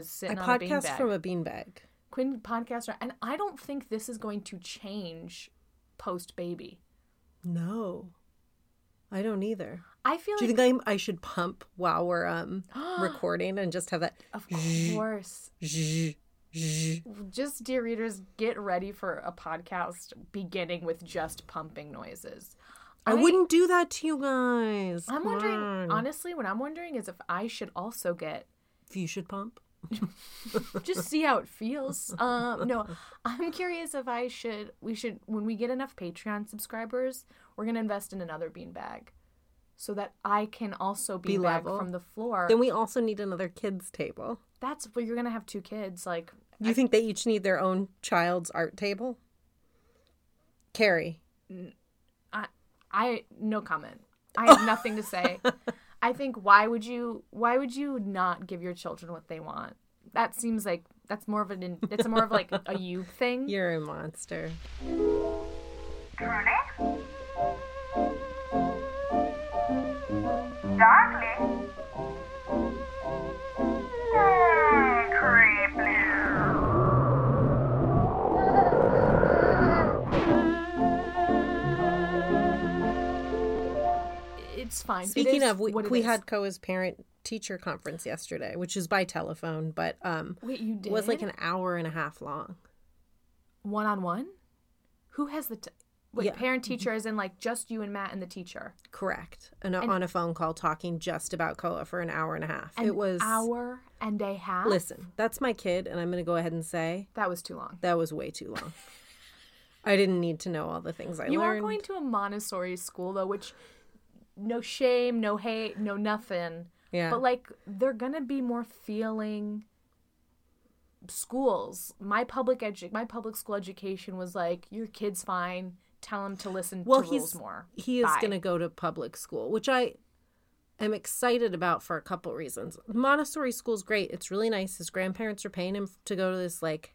is I sitting on a podcast from a beanbag. Quinn podcaster, and I don't think this is going to change post baby. No, I don't either. I feel Do you like, think I I should pump while we're um recording and just have that? of course, just dear readers, get ready for a podcast beginning with just pumping noises. I wouldn't do that to you guys. I'm Come wondering, on. honestly, what I'm wondering is if I should also get if you should pump. just see how it feels. Um, no, I'm curious if I should. We should when we get enough Patreon subscribers, we're gonna invest in another beanbag, so that I can also Be beanbag level. from the floor. Then we also need another kids table. That's where you're gonna have two kids. Like, You think they each need their own child's art table? Kerry. I, I no comment. I have nothing to say. I think why would you why would you not give your children what they want? That seems like that's more of an it's more of like a you thing. You're a monster. Truly? It's fine. Speaking is of, we, we had Koa's parent teacher conference yesterday, which is by telephone, but um, Wait, you did it was like an hour and a half long. one on one. Who has the t- wait, Yeah. parent teacher is in like just you and Matt and the teacher. Correct. And, on a phone call talking just about Koa for an hour and a half. An it was. hour and a half. Listen, that's my kid, and I'm going to go ahead and say that was too long. that was way too long. I didn't need to know all the things I learned. You are going to a Montessori school though, which no shame, no hate, no nothing. Yeah. But like they're gonna be more feeling schools. My public edu- my public school education was like your kid's fine. Tell him to listen well, to he's rules more. he is Bye. going to go to public school, which I am excited about for a couple reasons. Montessori school's great. It's really nice. His grandparents are paying him to go to this like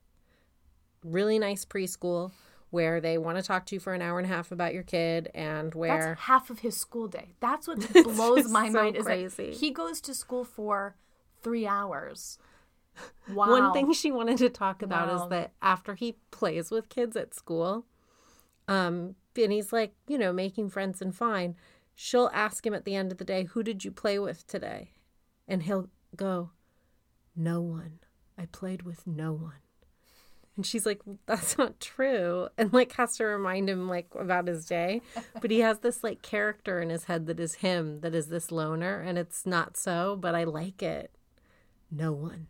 really nice preschool where they want to talk to you for an hour and a half about your kid and where That's half of his school day. That's what blows my so mind is crazy. that he goes to school for three hours. Wow. One thing she wanted to talk about Wow. is that after he plays with kids at school, um, and he's like, you know, making friends and fine, she'll ask him at the end of the day, Who did you play with today? And he'll go, No one. I played with no one. And she's like, That's not true. And like has to remind him like about his day. But he has this like character in his head that is him, that is this loner, and it's not so, but I like it. No one.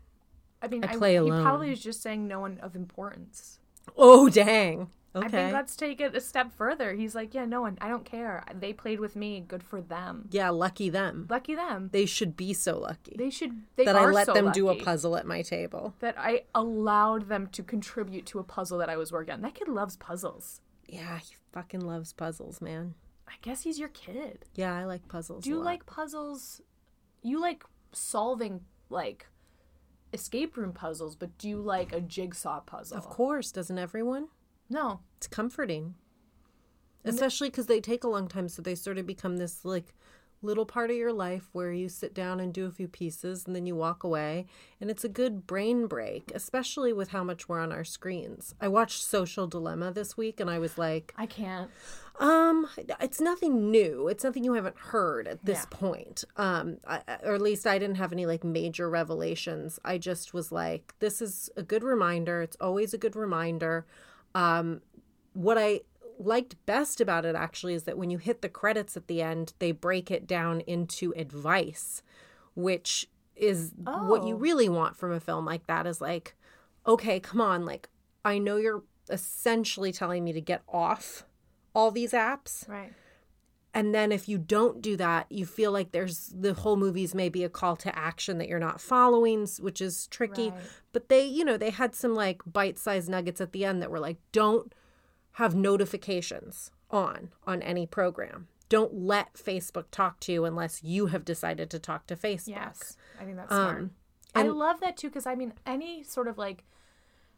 I mean, I I play he probably is just saying no one of importance. Oh dang. Okay. I think let's take it a step further. He's like, yeah, no one. I don't care. They played with me. Good for them. yeah, lucky them. Lucky them. They should be so lucky They should. They are so that I let so them do a puzzle at my table. That I allowed them to contribute to a puzzle that I was working on. That kid loves puzzles. Yeah, he fucking loves puzzles, man. I guess he's your kid. Yeah, I like puzzles. Do you like puzzles? You like solving like escape room puzzles, but do you like a jigsaw puzzle? Of course, doesn't everyone? No. It's comforting. Especially because they take a long time, so they sort of become this like little part of your life where you sit down and do a few pieces and then you walk away. And it's a good brain break, especially with how much we're on our screens. I watched Social Dilemma this week and I was like, I can't. Um, it's nothing new. It's nothing you haven't heard at this Yeah. point. Um, I, or at least I didn't have any like major revelations. I just was like, this is a good reminder. It's always a good reminder. Um, what I liked best about it actually is that when you hit the credits at the end, they break it down into advice, which is what you Oh. really want from a film like that is like, okay, come on, like I know you're essentially telling me to get off all these apps. Right. And then if you don't do that, you feel like there's the whole movie's maybe a call to action that you're not following, which is tricky. Right. But they, you know, they had some like bite sized nuggets at the end that were like, don't have notifications on on any program. Don't let Facebook talk to you unless you have decided to talk to Facebook. Yes. I think that's smart. Um, I love that too because I mean any sort of like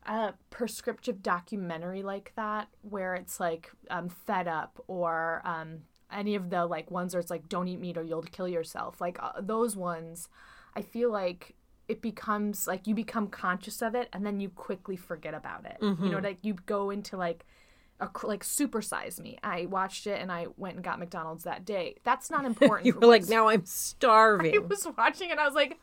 uh, prescriptive documentary like that where it's like um, fed up or um, any of the like ones where it's like don't eat meat or you'll kill yourself like uh, those ones I feel like it becomes like you become conscious of it and then you quickly forget about it. You Mm-hmm. know, like you go into like a like supersize me. I watched it and I went and got McDonald's that day. That's not important. You were like, now I'm starving. I was watching it. I was like,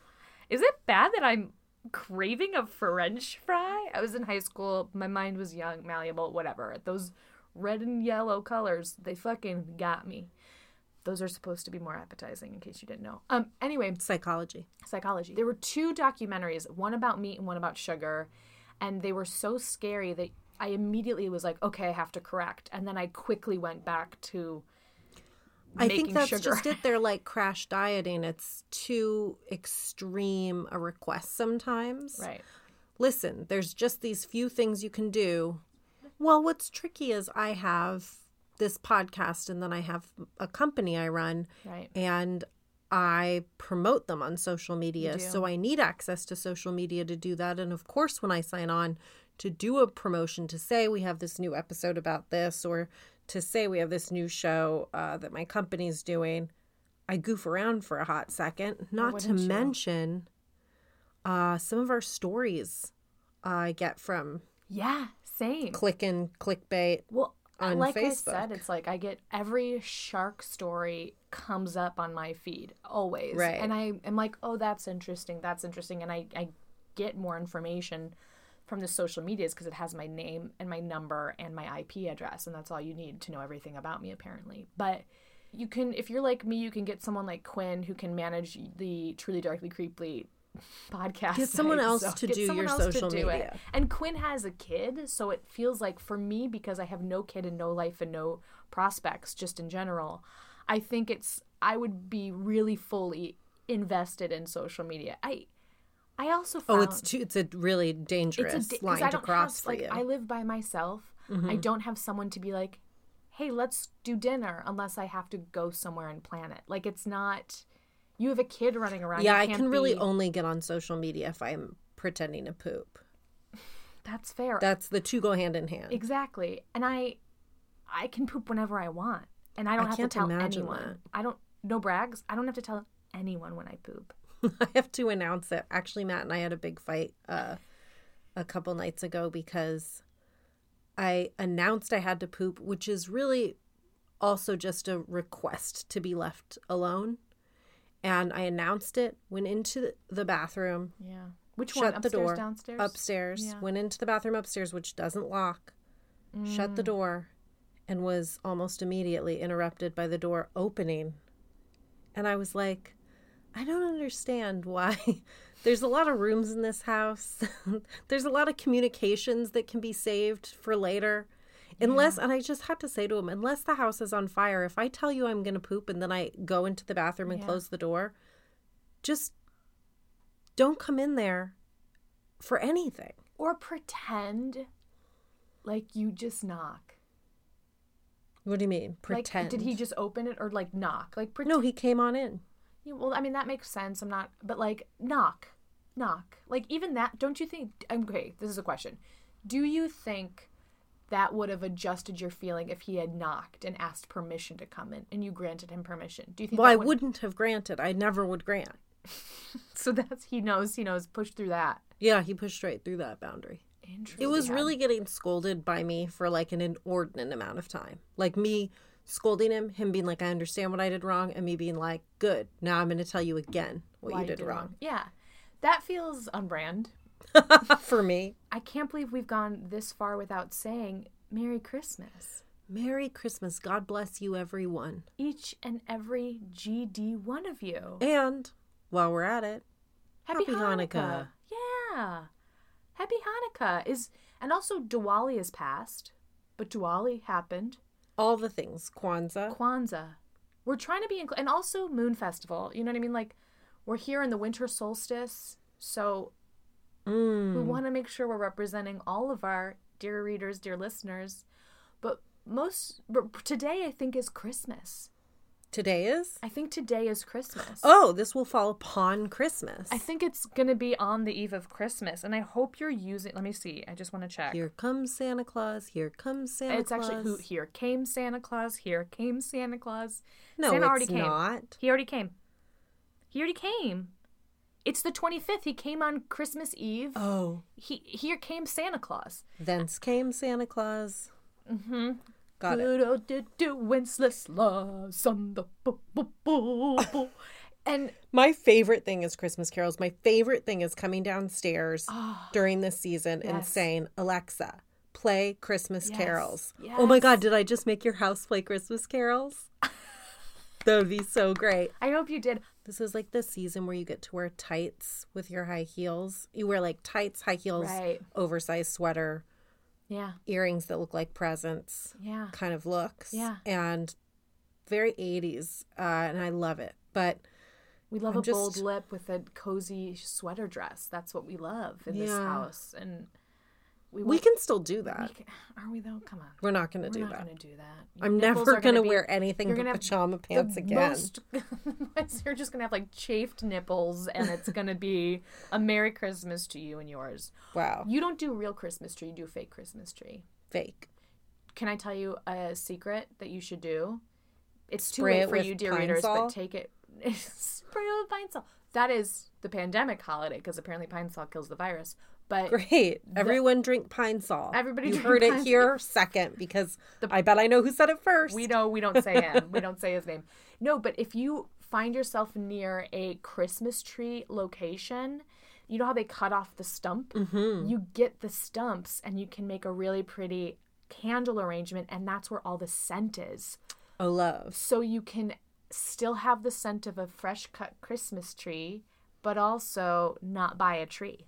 is it bad that I'm craving a French fry? I was in high school. My mind was young, malleable, whatever. Those red and yellow colors, they fucking got me. Those are supposed to be more appetizing, in case you didn't know. Um. Anyway, Psychology. psychology. There were two documentaries, one about meat and one about sugar, and they were so scary that I immediately was like, okay, I have to correct, and then I quickly went back to. I think that's sugar. just it. They're like crash dieting. It's too extreme a request sometimes. Right. Listen, there's just these few things you can do. Well, what's tricky is I have this podcast and then I have a company I run Right. and I promote them on social media. So I need access to social media to do that. And of course, when I sign on to do a promotion to say we have this new episode about this or to say we have this new show uh, that my company's doing, I goof around for a hot second. Not to you? mention uh, some of our stories I get from Yeah. Same. clicking clickbait. Well, on like I Facebook. said, it's like I get every shark story comes up on my feed always, Right. And I am like, oh, that's interesting, that's interesting, and I I get more information from the social medias because it has my name and my number and my IP address, and that's all you need to know everything about me apparently. But you can, if you're like me, you can get someone like Quinn who can manage the Truly Darkly Creeply podcast. Get someone else so to get do your social do it. media. And Quinn has a kid, so it feels like for me because I have no kid and no life and no prospects just in general. I think it's I would be really fully invested in social media. I I also feel Oh, it's too, it's a really dangerous it's a, di- line to cross have, for like you. Mm-hmm. I live by myself. I don't have someone to be like, "Hey, let's do dinner," unless I have to go somewhere and plan it. Like it's not. You have a kid running around. yeah, I can really be- only get on social media if I'm pretending to poop. That's fair. That's the two go hand in hand. Exactly. And I I can poop whenever I want. And I don't I have to tell anyone. that. I don't no brags. I don't have to tell anyone when I poop. I have to announce it. Actually, Matt and I had a big fight uh, a couple nights ago because I announced I had to poop, which is really also just a request to be left alone. And I announced it, went into the bathroom, Yeah. Which shut one? the Upstairs, door downstairs? upstairs, Yeah. went into the bathroom upstairs, which doesn't lock, shut the Mm. door, and was almost immediately interrupted by the door opening. And I was like, I don't understand why. There's a lot of rooms in this house. There's a lot of communications that can be saved for later. Unless, and I just had to say to him, unless the house is on fire, if I tell you I'm going to poop and then I go into the bathroom and Yeah. close the door, just don't come in there for anything. Or pretend like you just knock. What do you mean? Pretend. Like did he just open it or like knock? Like pretend No, he came on in. Yeah, well, I mean that makes sense. I'm not, but like knock, knock. Like even that. Don't you think? Okay, this is a question. Do you think that would have adjusted your feeling if he had knocked and asked permission to come in, and you granted him permission? Do you think? Well, I would- wouldn't have granted. I never would grant. So that's he knows. He knows. Push through that. Yeah, he pushed right through that boundary. Interesting. It was really getting scolded by me for like an inordinate amount of time. Like me scolding him, him being like, I understand what I did wrong, and me being like, good, now I'm going to tell you again what why you did wrong. Yeah, that feels on brand. for me. I can't believe we've gone this far without saying Merry Christmas. Merry Christmas. God bless you, everyone. Each and every GD one of you. And while we're at it, Happy, Happy Hanukkah. Hanukkah. Yeah. Happy Hanukkah is and also Diwali is past, but Diwali happened. all the things Kwanzaa. Kwanzaa. We're trying to be and also Moon Festival. You know what I mean? Like we're here in the winter solstice, so we Mm. want to make sure we're representing all of our dear readers, dear listeners. But most but today I think is Christmas. Today is? I think today is Christmas. Oh, this will fall upon Christmas. I think it's going to be on the eve of Christmas, and I hope you're using. Let me see. I just want to check. Here comes Santa Claus. Here comes Santa it's Claus. actually who here came Santa Claus. Here came Santa Claus. No, Santa it's already came. not. He already came. He already came. It's the 25th. He came on Christmas Eve. Oh. He here came Santa Claus. Thence came Santa Claus. Mm-hmm. Got it. Old do do Wenceslas on the bo- bo- bo- bo. and My favorite thing is Christmas carols. My favorite thing is coming downstairs during this season and saying, Alexa, play Christmas Yes. carols. Oh my God, did I just make your house play Christmas carols? that would be so great. I hope you did. This is like the season where you get to wear tights with your high heels. You wear like tights, high heels, Right. oversized sweater, Yeah, earrings that look like presents yeah. kind of looks. Yeah. And very 80s. Uh, and I love it. But We love I'm a bold just- lip with a cozy sweater dress. That's what we love in this house. And we, we can still do that. we can- are we though? Come on. We're not going to We're do not that. going to do that. Your I'm never going to wear anything but gonna pajama pants again. most- you're just going to have like chafed nipples and it's going to be a Merry Christmas to you and yours. Wow. You don't do real Christmas tree, you do fake Christmas tree. Fake. Can I tell you a secret that you should do? It's too Spray late for you, dear readers, Sol? but take it. Spray it with pine sol. That is the pandemic holiday because apparently pine sol kills the virus. But Great. Everyone drink Pine Sol. Everybody you heard it here second because I bet I know who said it first. we know we don't say him. we don't say his name. No, but if you find yourself near a Christmas tree location, you know how they cut off the stump? Mm-hmm. You get the stumps and you can make a really pretty candle arrangement, and that's where all the scent is. oh, love. so you can still have the scent of a fresh cut Christmas tree, but also not buy a tree,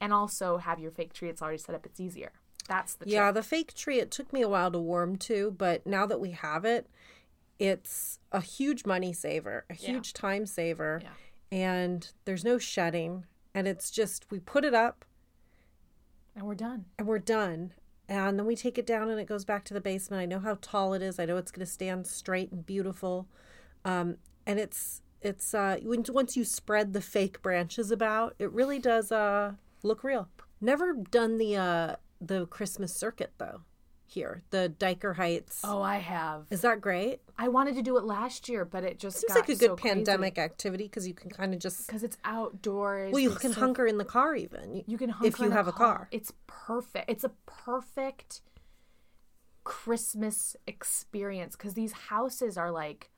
and also have your fake tree. It's already set up. It's easier. That's the Yeah, trick. the fake tree, it took me a while to warm to, but now that we have it, it's a huge money saver, a huge time saver, Yeah. and there's no shedding. And it's just, we put it up and we're done. and we're done. And then we take it down and it goes back to the basement. I know how tall it is. I know it's going to stand straight and beautiful. Um, and it's, it's, uh, once you spread the fake branches about, it really does, uh, look real. Never done the, uh, the Christmas circuit though here, the Dyker Heights. Oh, I have. Is that great? I wanted to do it last year, but it just Seems like a good so crazy. pandemic activity because you can kind of just, because it's outdoors. well, you can so- hunker in the car even. You can hunker if you in have a car. It's perfect. It's a perfect Christmas experience because these houses are like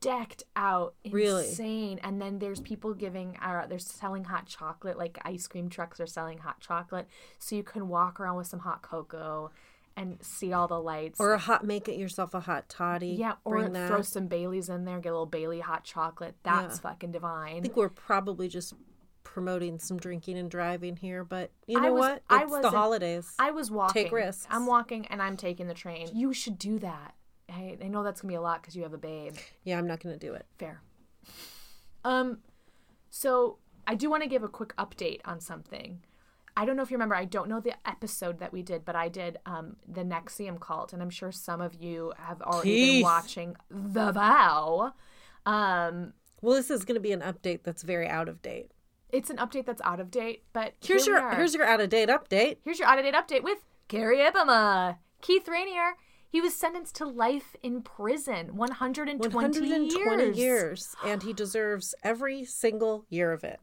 decked out Really? insane and then there's people giving uh, they're selling hot chocolate like ice cream trucks are selling hot chocolate so you can walk around with some hot cocoa and see all the lights Or a hot, make it yourself a hot toddy. yeah or throw some baileys in there get a little bailey hot chocolate that's fucking divine I think we're probably just promoting some drinking and driving here, but you know was- what? I It's the holidays. I was walking. Take risks. I'm walking and I'm taking the train. You should do that. I, I know that's gonna be a lot because you have a babe. yeah, I'm not going to do it. Fair. Um, so I do want to give a quick update on something. I don't know if you remember. I don't know the episode that we did, but I did um, the NXIVM cult, and I'm sure some of you have already been watching The Vow. Um, Well, this is going to be an update that's very out of date. it's an update that's out of date, but Here's your here's your out of date update. Here's your out of date update with Kerry Ibama. Keith Raniere, he was sentenced to life in prison, 120, 120 years. years, and he deserves every single year of it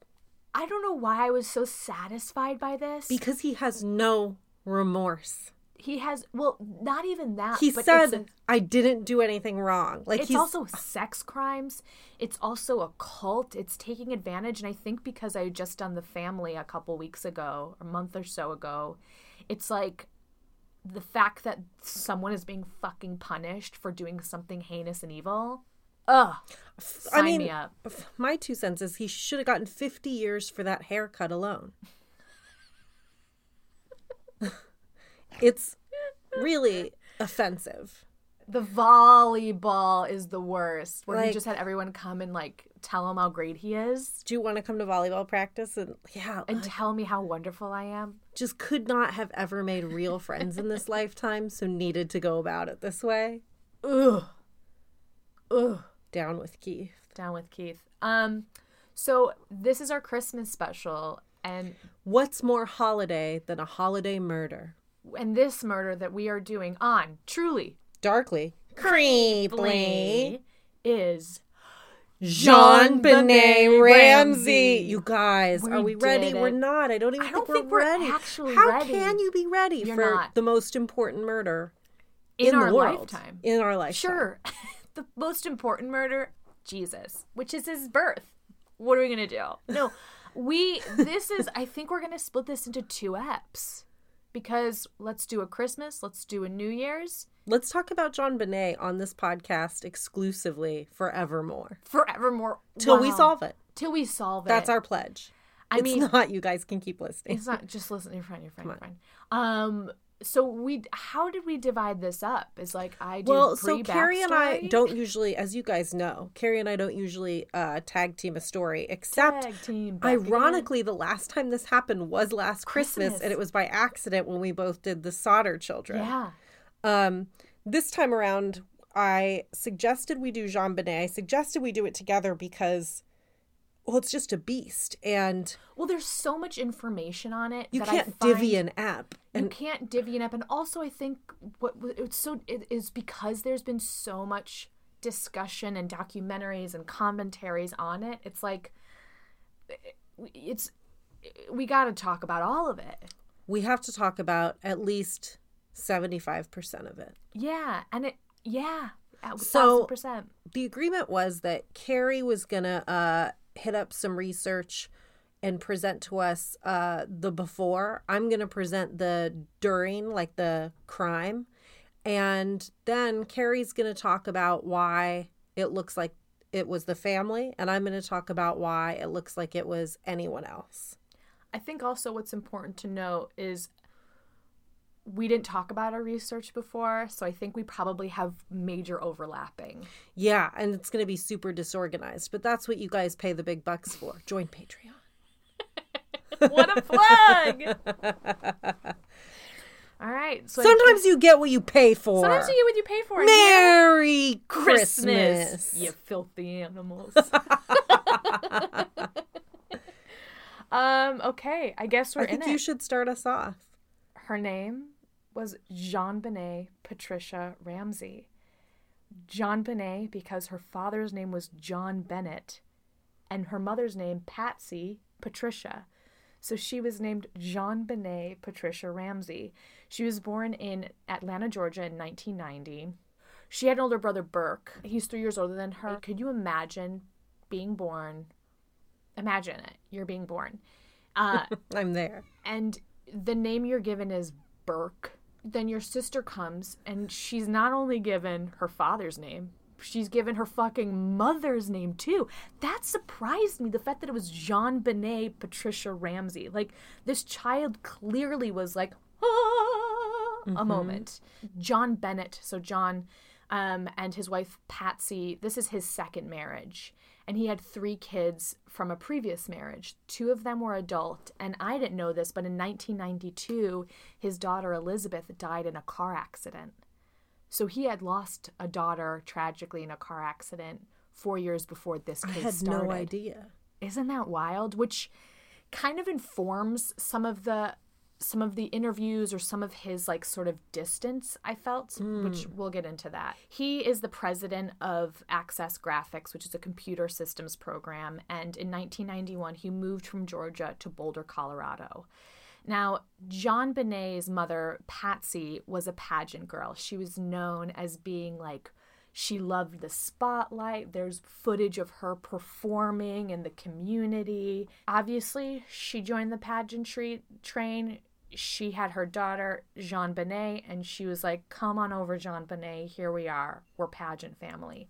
I don't know why I was so satisfied by this. because he has no remorse. he has, well, not even that. He said, "I didn't do anything wrong." Like it's also sex crimes. It's also a cult. It's taking advantage. And I think because I had just done The Family a couple weeks ago, a month or so ago, it's like the fact that someone is being fucking punished for doing something heinous and evil. Ugh. Sign I mean, me up. my two cents is he should have gotten 50 years for that haircut alone. it's really offensive. The volleyball is the worst, where he just had everyone come and like tell him how great he is Do you want to come to volleyball practice? And yeah, and like, tell me how wonderful I am. just could not have ever made real friends in this lifetime, so needed to go about it this way. Ugh. Ugh. Down with Keith. Down with Keith. Um, so this is our Christmas special, and What's more holiday than a holiday murder? and this murder that we are doing on truly Darkly. Creepily. Is JonBenét Ramsey. Ramsey. You guys, We are we ready? did We're not. I don't even I think, don't think we're, we're ready. actually How ready. can you be ready You're for not. the most important murder In, in, our the world lifetime. in our lifetime? Sure. the most important murder, Jesus, which is his birth. What are we gonna do? No, we. This is. I think we're gonna split this into two eps because let's do a Christmas, let's do a New Year's, Let's talk about JonBenét on this podcast exclusively forevermore forevermore till we solve it. till we solve it. That's our pledge. I it's mean, not. You guys can keep listening. it's not just listen. You're fine. You're fine. You're fine. Um. So we. How did we divide this up? Is like I do. Well, so Kerry and I don't usually, as you guys know, Kerry and I don't usually uh, tag team a story, except team ironically, the last time this happened was last Christmas, Christmas. and it was by accident when we both did the Sodder children. Yeah. Um, this time around, I suggested we do JonBenét. I suggested we do it together because, well, it's just a beast, and Well, there's so much information on it. you that can't divvy an app. You And can't divvy it up, and also I think what it's so it is because there's been so much discussion and documentaries and commentaries on it. It's like it's we got to talk about all of it. we have to talk about at least seventy-five percent of it. Yeah, and it yeah, So- percent. the agreement was that Kerry was gonna uh, hit up some research and present to us uh, the before. I'm gonna present the during, like the crime, and then Kerry's gonna talk about why it looks like it was the family, and I'm gonna talk about why it looks like it was anyone else. I think also what's important to note is we didn't talk about our research before, so I think we probably have major overlapping. Yeah, and it's gonna be super disorganized, but that's what you guys pay the big bucks for. Join Patreon. What a plug! All right. So Sometimes you get what you pay for. Sometimes you get what you pay for. Merry Christmas, Christmas. you filthy animals. um. Okay. I guess we're I think in you should start us off. Her name was JonBenét Patricia Ramsey. JonBenét because her father's name was John Bennett, and her mother's name Patsy Patricia. So she was named JonBenét Patricia Ramsey. She was born in Atlanta, Georgia in 1990. She had an older brother, Burke. He's three years older than her. Could you imagine being born? Imagine it. You're being born. Uh, I'm there. and the name you're given is Burke. Then your sister comes and she's not only given her father's name, she's given her fucking mother's name too. That surprised me. The fact that it was JonBenét Patricia Ramsey. Like this child clearly was like "Ah," a moment. John Bennett, so John um, and his wife Patsy, this is his second marriage. And he had three kids from a previous marriage. Two of them were adult. And I didn't know this, but in 1992, his daughter Elizabeth died in a car accident. So he had lost a daughter tragically in a car accident four years before this case I had started. no idea. Isn't that wild? Which kind of informs some of the some of the interviews or some of his like sort of distance I felt, which hmm. we'll get into that. He is the president of Access Graphics, which is a computer systems program, and in 1991 he moved from Georgia to Boulder, Colorado. Now, JonBenét's mother, Patsy, was a pageant girl. She was known as being like she loved the spotlight. There's footage of her performing in the community. Obviously, she joined the pageantry train. She had her daughter, JonBenét, and she was like, Come on over, JonBenét. Here we are. We're pageant family.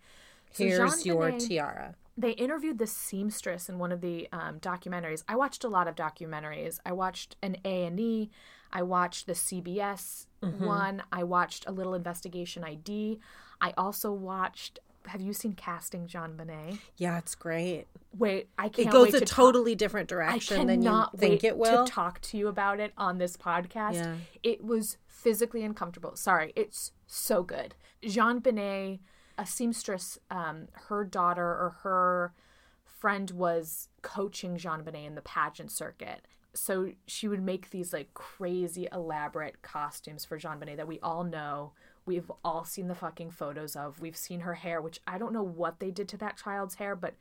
So Here's Jean your Benet- tiara. they interviewed the seamstress in one of the um, documentaries. I watched a lot of documentaries. I watched an A and E. I watched the CBS Mm-hmm. one. I watched a little Investigation ID. I also watched. Have you seen Casting JonBenét? Yeah, it's great. Wait, I can't. It goes a to talk- totally different direction than you think it will. to talk to you about it on this podcast. Yeah. It was physically uncomfortable. Sorry, it's so good. JonBenét, a seamstress, um, her daughter or her friend was coaching JonBenét in the pageant circuit. So she would make these like crazy elaborate costumes for JonBenét that we all know we've all seen the fucking photos of. We've seen her hair, which I don't know what they did to that child's hair, but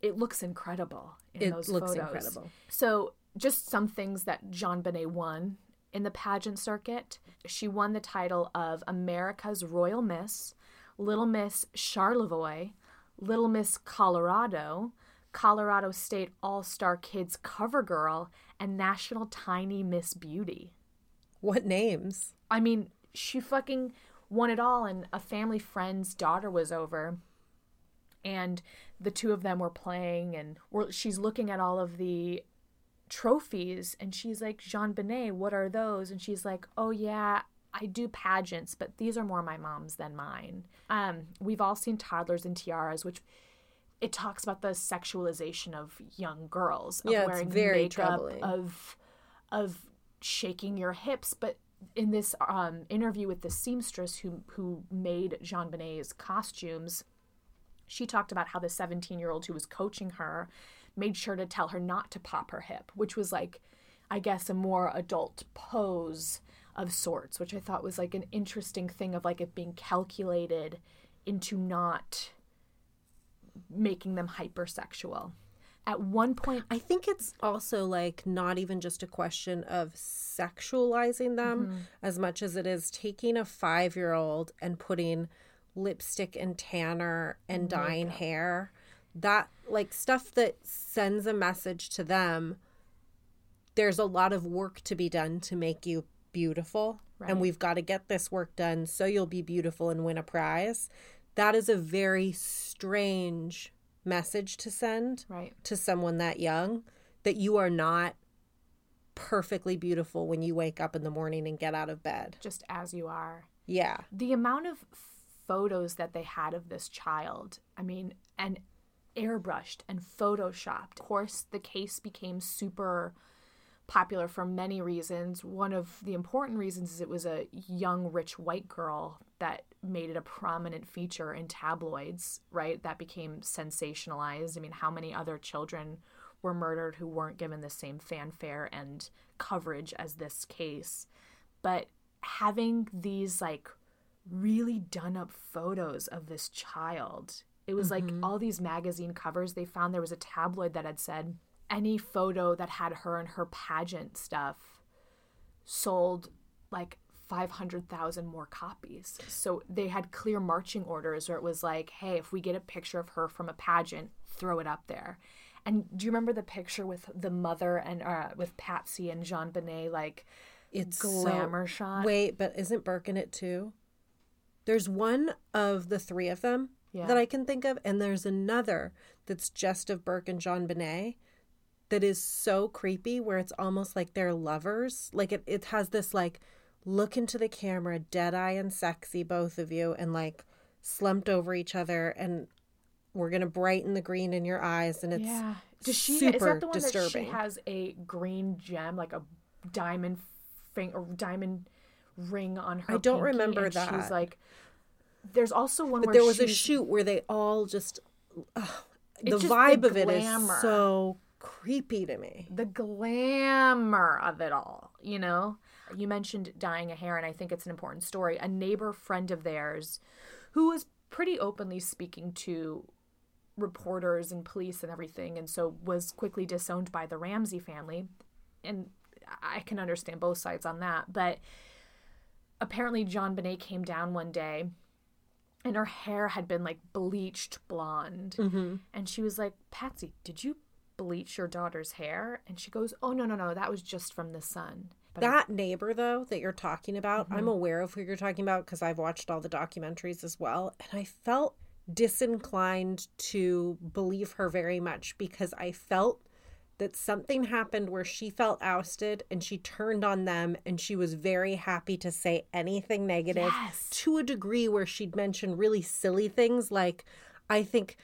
it looks incredible in It those looks photos. incredible. So, just some things that JonBenét won in the pageant circuit. She won the title of America's Royal Miss, Little Miss Charlevoix, Little Miss Colorado, Colorado State All Star Kids Cover Girl, and National Tiny Miss Beauty. What names? I mean, she fucking won it all, and a family friend's daughter was over, and the two of them were playing, and we're, she's looking at all of the trophies, and she's like, JonBenét, what are those? And she's like, Oh yeah, I do pageants, but these are more my mom's than mine. Um, we've all seen toddlers in tiaras, which it talks about the sexualization of young girls, of Yeah, it's very makeup, troubling. of of shaking your hips. But in this um, interview with the seamstress who who made JonBenét's costumes, she talked about how the 17 year old who was coaching her made sure to tell her not to pop her hip, which was like, I guess, a more adult pose of sorts, which I thought was like an interesting thing of like it being calculated into not making them hypersexual. At one point, I think it's also like not even just a question of sexualizing them mm-hmm. as much as it is taking a five year old and putting lipstick and tanner and oh dyeing hair. That, like, stuff that sends a message to them. There's a lot of work to be done to make you beautiful. Right. And we've got to get this work done so you'll be beautiful and win a prize. That is a very strange message to send right? to someone that young that you are not perfectly beautiful when you wake up in the morning and get out of bed. Just as you are. Yeah. the amount of photos that they had of this child i mean and airbrushed and photoshopped of course the case became super popular for many reasons one of the important reasons is it was a young rich white girl that made it a prominent feature in tabloids right that became sensationalized i mean how many other children were murdered who weren't given the same fanfare and coverage as this case but having these like really done up photos of this child. It was like mm-hmm. all these magazine covers. They found there was a tabloid that had said any photo that had her and her pageant stuff sold like 500,000 more copies. So they had clear marching orders where it was like, hey, if we get a picture of her from a pageant, throw it up there. And do you remember the picture with the mother and uh, with Patsy and JonBenét like It's glamour so... shot? Wait, but isn't Burke in it too? There's one of the three of them Yeah. that I can think of, and there's another that's just of Burke and JonBenét that is so creepy where it's almost like they're lovers. Like it, it has this like look into the camera, dead eye and sexy, both of you, and like slumped over each other and we're gonna brighten the green in your eyes and it's yeah. Does she super is that the one that disturbing. she has a green gem like a diamond thing or diamond ring on her? I don't pinky, remember that. She's like there's also one but there was a shoot where they all just ugh, the just the vibe of it is so creepy to me. the glamour of it all, you know? You mentioned dyeing a hair, and I think it's an important story. A neighbor friend of theirs who was pretty openly speaking to reporters and police and everything, and so was quickly disowned by the Ramsey family. And I can understand both sides on that. But apparently, JonBenét came down one day and her hair had been like bleached blonde. Mm-hmm. And she was like, Patsy, did you bleach your daughter's hair? And she goes, Oh, no, no, no, that was just from the sun. But That neighbor, though, that you're talking about, Mm-hmm. I'm aware of who you're talking about because I've watched all the documentaries as well. And I felt disinclined to believe her very much because I felt that something happened where she felt ousted and she turned on them and she was very happy to say anything negative Yes. to a degree where she'd mention really silly things like, I think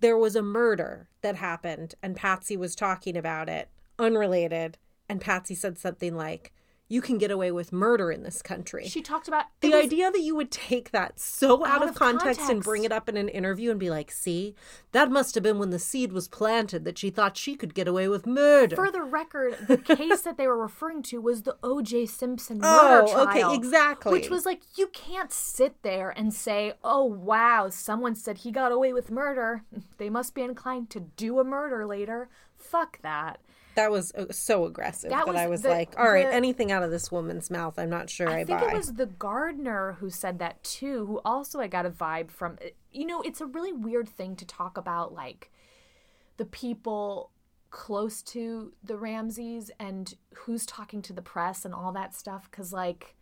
there was a murder that happened and Patsy was talking about it, unrelated. And Patsy said something like, you can get away with murder in this country. She talked about the idea that you would take that so out, Out of of context, and bring it up in an interview and be like, see, that must have been when the seed was planted that she thought she could get away with murder. For the record, the case that they were referring to was the O.J. Simpson oh, murder Oh, okay, trial. exactly. Which was like, you can't sit there and say, oh, wow, someone said he got away with murder. They must be inclined to do a murder later. Fuck that. That was uh, so aggressive that, That I was was the- like, all right, the- anything out of this woman's mouth, I'm not sure I, I think buy. it was the gardener who said that too, who also I got a vibe from. You know, it's a really weird thing to talk about, like the people close to the Ramseys and who's talking to the press and all that stuff. Because, like,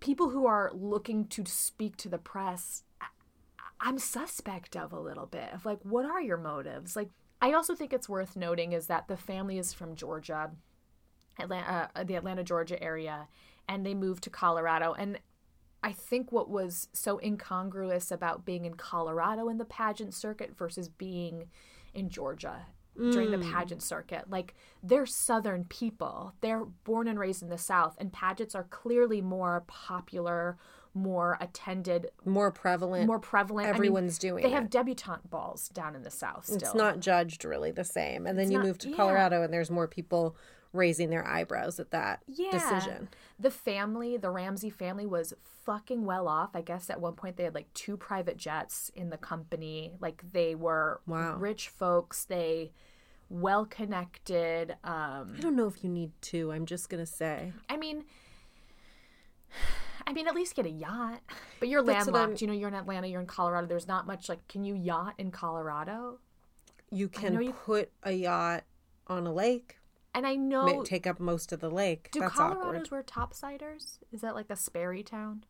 people who are looking to speak to the press, I'm suspect of a little bit of like, what are your motives? Like, I also think it's worth noting is that the family is from Georgia. Atlanta, uh, the Atlanta, Georgia area, and they moved to Colorado. And I think what was so incongruous about being in Colorado in the pageant circuit versus being in Georgia during the pageant circuit, like they're Southern people. They're born and raised in the South, and pageants are clearly more popular, more attended, more prevalent. more prevalent. I mean, Everyone's doing They it. have debutante balls down in the South. Still, it's not judged really the same. And then you not- move to yeah. Colorado and there's more people raising their eyebrows at that yeah. decision. The family, the Ramsey family, was fucking well off. I guess at one point they had like two private jets in the company. Like they were Wow. rich folks. They well connected. Um, I don't know if you need to. I'm just going to say. I mean, I mean, at least get a yacht. But you're That's what I'm- landlocked. You know, you're in Atlanta. You're in Colorado. There's not much like. Can you yacht in Colorado? You can know you- put a yacht on a lake, And I know may know. take up most of the lake. Do That's Colorados awkward. wear topsiders? Is that like a Sperry town?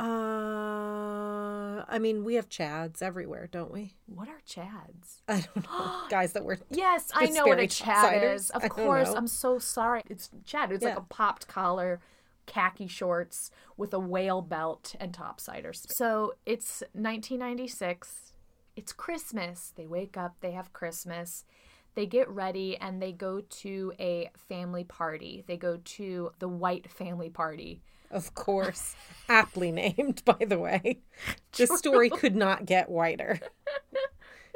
Uh, I mean, we have chads everywhere, don't we? What are chads? I don't know. Guys that wear. Yes, I know what a Chad is. Of I course. I'm so sorry. It's Chad. It's like a popped collar, khaki shorts with a whale belt and topsiders. So it's 1996. It's Christmas. They wake up. They have Christmas. They get ready and they go to a family party. They go to the white family party. Of course. Aptly named, by the way. This story could not get whiter.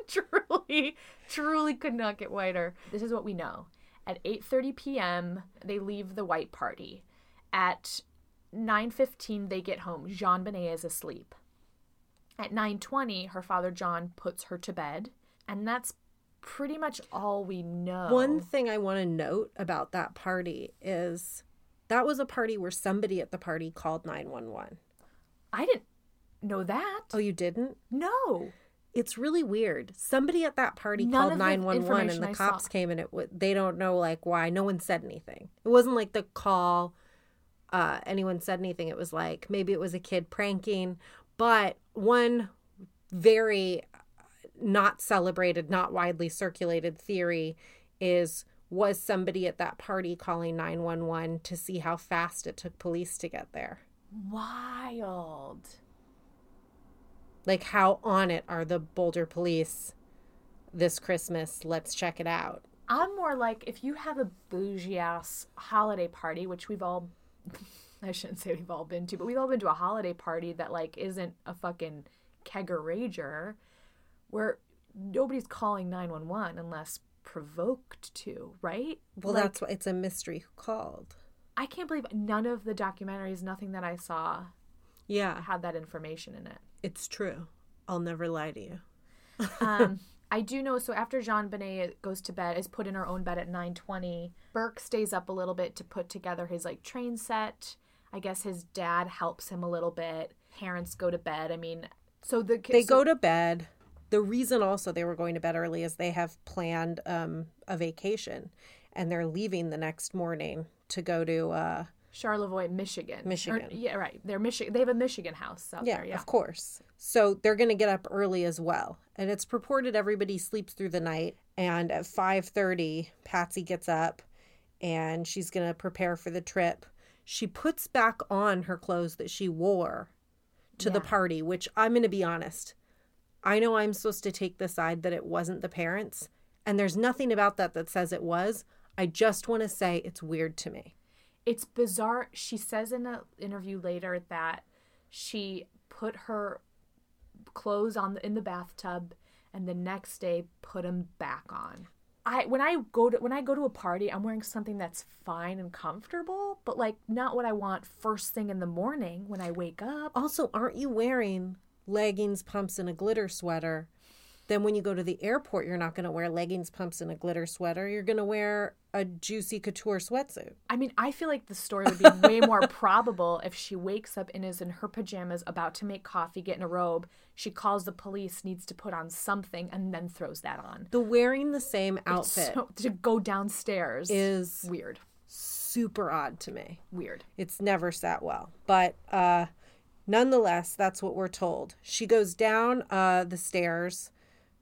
truly truly could not get whiter this is what we know at 8:30 p.m. they leave the white party at 9:15 they get home JonBenét is asleep at 9:20 her father John puts her to bed and that's pretty much all we know One thing I want to note about that party is that was a party where somebody at the party called 911. I didn't know that Oh, you didn't? no It's really weird. Somebody at that party None called 911 and the I saw. cops came and it w- they don't know like why. No one said anything. It wasn't like the call uh anyone said anything. It was like maybe it was a kid pranking, but one very not celebrated, not widely circulated theory is was somebody at that party calling 911 to see how fast it took police to get there. wild Like how on it are the Boulder police this Christmas? Let's check it out. I'm more like if you have a bougie ass holiday party, which we've all I shouldn't say we've all been to, but we've all been to a holiday party that like isn't a fucking kegger rager where nobody's calling 911 unless provoked to, right? Well, Like, that's why it's a mystery who called. I can't believe none of the documentaries, nothing that I saw Yeah, had that information in it. it's true. I'll never lie to you. um, I do know. So after JonBenét goes to bed, is put in her own bed at nine twenty. Burke stays up a little bit to put together his like train set. I guess his dad helps him a little bit. Parents go to bed. I mean, so the They so- go to bed. The reason also they were going to bed early is they have planned um, a vacation and they're leaving the next morning to go to, uh, Charlevoix, Michigan. Or- Michigan. yeah, right. They're Michigan. They have a Michigan house out yeah, there. Yeah. of course. So they're going to get up early as well. And it's purported everybody sleeps through the night. And at 5.30, Patsy gets up and she's going to prepare for the trip. She puts back on her clothes that she wore to the party, which I'm going to be honest. I know I'm supposed to take the side that it wasn't the parents, and there's nothing about that that says it was. I just want to say it's weird to me. It's bizarre. She says in an interview later that she put her clothes on the, in the bathtub and the next day put them back on. I when I go to when I go to a party, I'm wearing something that's fine and comfortable, but like not what I want first thing in the morning when I wake up. Also, aren't you wearing leggings, pumps, and a glitter sweater? Then when you go to the airport, you're not going to wear leggings, pumps, and a glitter sweater. You're going to wear a juicy couture sweatsuit. I mean, I feel like the story would be way more probable if she wakes up and is in her pajamas, about to make coffee, get in a robe. She calls the police, needs to put on something, and then throws that on. The wearing the same outfit So, to go downstairs is weird. super odd to me. Weird. It's never sat well. But uh, nonetheless, that's what we're told. She goes down uh, the stairs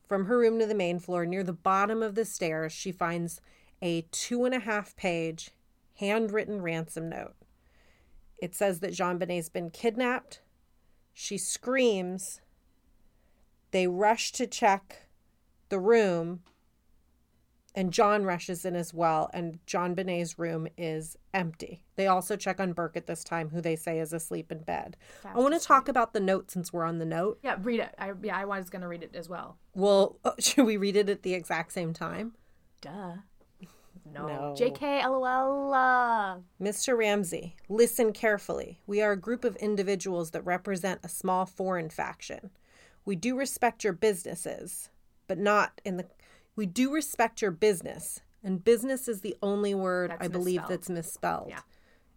from her room to the main floor. Near the bottom of the stairs, she finds a two and a half page handwritten ransom note. It says that JonBenét's been kidnapped. She screams. They rush to check the room and John rushes in as well, and JonBenét's room is empty. They also check on Burke at this time, who they say is asleep in bed. I want to talk about the note since we're on the note. Yeah, read it. I, yeah, I was gonna read it as well. Well, should we read it at the exact same time? Duh. No. No. JK, LOL. Uh, Mr. Ramsey, listen carefully. We are a group of individuals that represent a small foreign faction. We do respect your businesses, but not in the. We do respect your business, and business is the only word That's I believe that's misspelled. Yeah.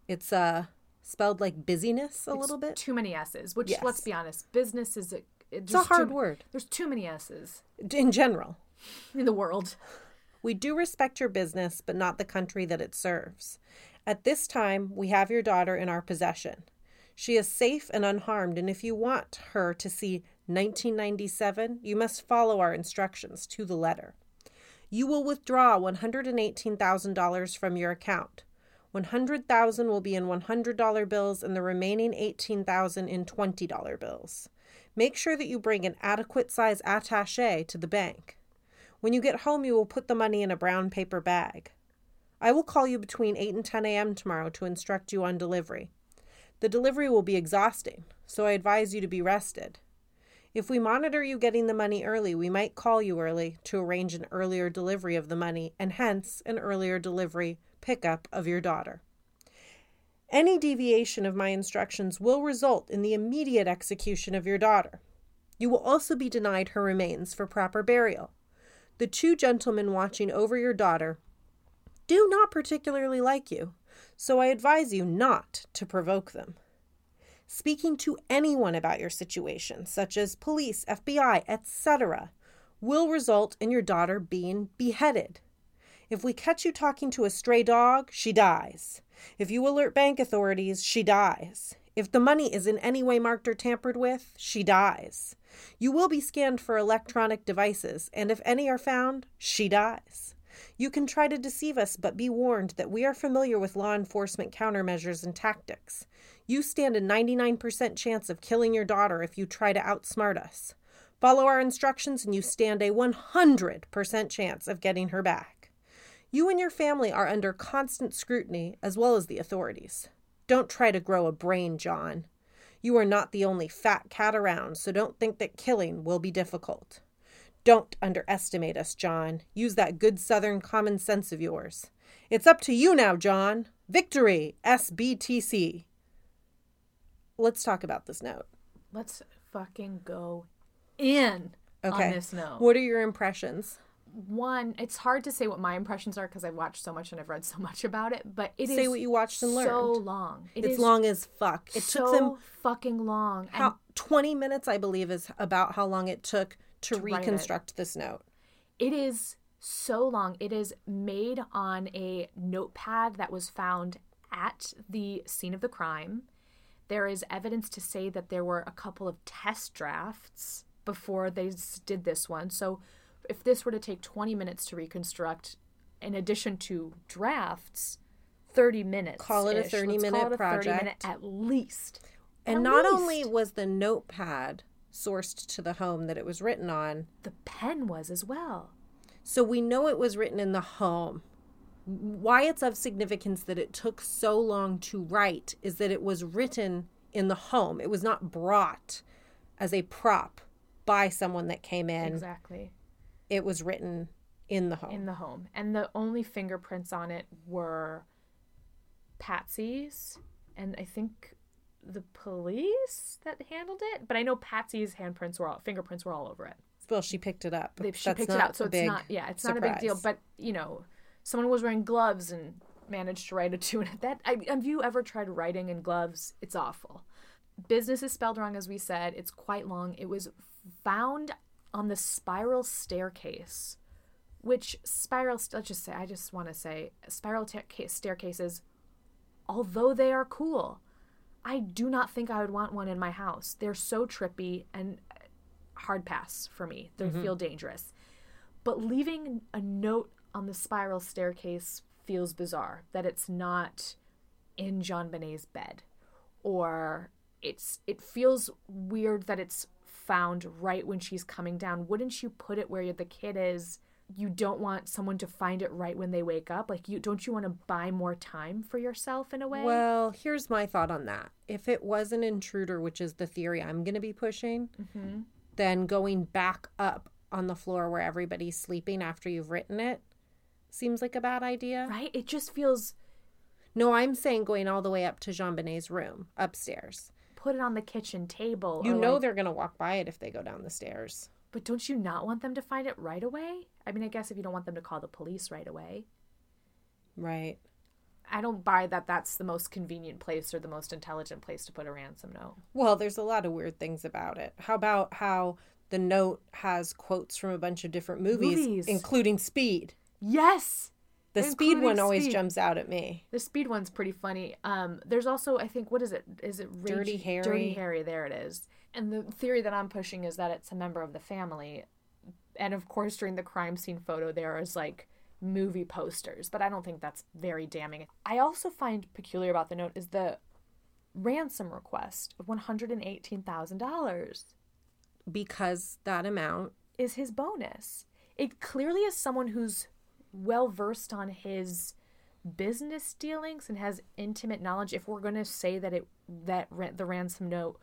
It's uh spelled like busyness a little bit. Too many S's, which, Yes. let's be honest, business is a. It's a hard word There's too many S's in general. in the world. We do respect your business, but not the country that it serves. At this time, we have your daughter in our possession. She is safe and unharmed, and if you want her to see 1997, you must follow our instructions to the letter. You will withdraw $118,000 from your account. 100,000 will be in $100 bills and the remaining 18,000 in $20 bills. Make sure that you bring an adequate size attaché to the bank. When you get home, you will put the money in a brown paper bag. I will call you between 8 and 10 a.m. tomorrow to instruct you on delivery. The delivery will be exhausting, so I advise you to be rested. If we monitor you getting the money early, we might call you early to arrange an earlier delivery of the money and hence an earlier delivery pickup of your daughter. Any deviation of my instructions will result in the immediate execution of your daughter. You will also be denied her remains for proper burial. The two gentlemen watching over your daughter do not particularly like you, so I advise you not to provoke them. Speaking to anyone about your situation, such as police, FBI, etc., will result in your daughter being beheaded. If we catch you talking to a stray dog, she dies. If you alert bank authorities, she dies. If the money is in any way marked or tampered with, she dies. You will be scanned for electronic devices, and if any are found, she dies. You can try to deceive us, but be warned that we are familiar with law enforcement countermeasures and tactics. You stand a 99% chance of killing your daughter if you try to outsmart us. Follow our instructions, and you stand a 100% chance of getting her back. You and your family are under constant scrutiny, as well as the authorities. Don't try to grow a brain, John. You are not the only fat cat around, so don't think that killing will be difficult. Don't underestimate us, John. Use that good southern common sense of yours. It's up to you now, John. Victory, SBTC. Let's talk about this note. Let's fucking go in Okay. on this note. What are your impressions? One, it's hard to say what my impressions are because I've watched so much and I've read so much about it, but it is Say what you watched and so long. It it's is long as fuck. It so took them fucking long. And how 20 minutes, I believe, is about how long it took to, it. reconstruct this note. It is so long. It is made on a notepad that was found at the scene of the crime. There is evidence to say that there were a couple of test drafts before they did this one. So, if this were to take 20 minutes to reconstruct, in addition to drafts, 30 minutes. Call it a 30-minute project. at least. And At not least. only was the notepad sourced to the home that it was written on, the pen was as well. so we know it was written in the home why it's of significance that it took so long to write is that it was written in the home. It was not brought as a prop by someone that came in. Exactly. It was written in the home. In the home. And the only fingerprints on it were Patsy's and I think the police that handled it. But I know Patsy's handprints were all fingerprints were all over it. well, she picked it up. She That's picked it out, so it's not. Yeah, it's not a big deal. But you know, someone was wearing gloves and managed to write a tune that I, have you ever tried writing in gloves? It's awful. Business is spelled wrong, as we said. It's quite long. It was found on the spiral staircase, which spiral. Let's just say. I just want to say spiral ta- staircases, although they are cool. I do not think I would want one in my house. They're so trippy and uh, hard pass for me. They mm-hmm. feel dangerous. But leaving a note on the spiral staircase feels bizarre that it's not in JonBenét's bed or it's it feels weird that it's found right when she's coming down. Wouldn't you put it where the kid is? You don't want someone to find it right when they wake up. Like you don't you want to buy more time for yourself in a way? Well, here's my thought on that. If it was an intruder, which is the theory I'm going to be pushing, Mm-hmm. then going back up on the floor where everybody's sleeping after you've written it seems like a bad idea. right? It just feels No, I'm saying going all the way up to JonBenét's room upstairs. put it on the kitchen table. You know like- they're going to walk by it if they go down the stairs. But don't you not want them to find it right away? I mean, I guess if you don't want them to call the police right away. Right. I don't buy that that's the most convenient place or the most intelligent place to put a ransom note. Well, there's a lot of weird things about it. How about how the note has quotes from a bunch of different movies, Movies. including Speed? Yes! The Speed one always Speed. jumps out at me. The speed one's pretty funny. Um, there's also, I think, what is it? Is it Rage- Dirty Harry? Dirty Harry, there it is. And the theory that I'm pushing is that it's a member of the family. And of course, during the crime scene photo, there is like movie posters, but I don't think that's very damning. I also find peculiar about the note is the ransom request of $118,000 Because that amount is his bonus. It clearly is someone who's well versed on his business dealings and has intimate knowledge. If we're going to say that it that the ransom note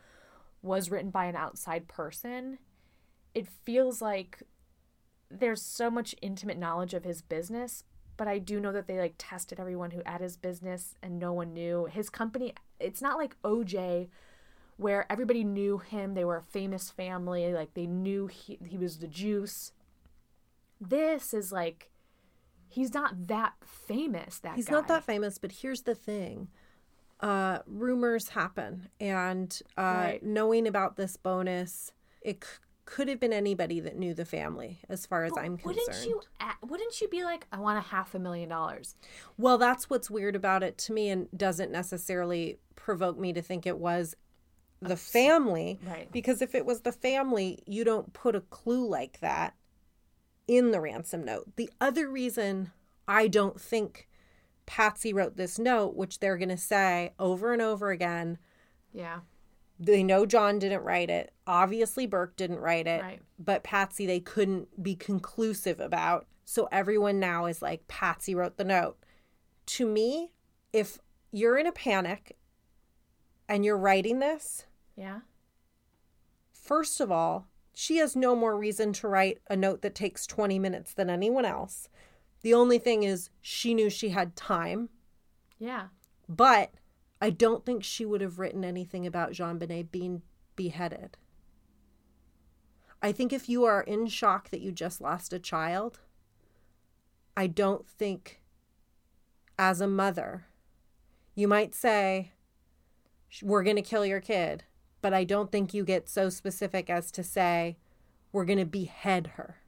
was written by an outside person, it feels like there's so much intimate knowledge of his business. But I do know that they like tested everyone who at his business and no one knew his company. It's not like OJ where everybody knew him. They were a famous family. Like they knew he, he was the juice. This is like, he's not that famous. That He's guy. not that famous, but here's the thing. Uh, rumors happen, and uh, Right. knowing about this bonus, it c- could have been anybody that knew the family, as far as But I'm concerned. wouldn't you? Wouldn't you be like, I want a half a million dollars? Well, that's what's weird about it to me, and doesn't necessarily provoke me to think it was the family. Right. Because if it was the family, you don't put a clue like that in the ransom note. The other reason I don't think Patsy wrote this note, which they're going to say over and over again, Yeah. they know John didn't write it. Obviously, Burke didn't write it. Right. But Patsy, they couldn't be conclusive about. So everyone now is like, Patsy wrote the note. To me, if you're in a panic and you're writing this, Yeah. First of all, she has no more reason to write a note that takes 20 minutes than anyone else. The only thing is, she knew she had time, Yeah. but I don't think she would have written anything about JonBenét being beheaded. I think if you are in shock that you just lost a child, I don't think, as a mother, you might say, We're going to kill your kid, but I don't think you get so specific as to say, We're going to behead her.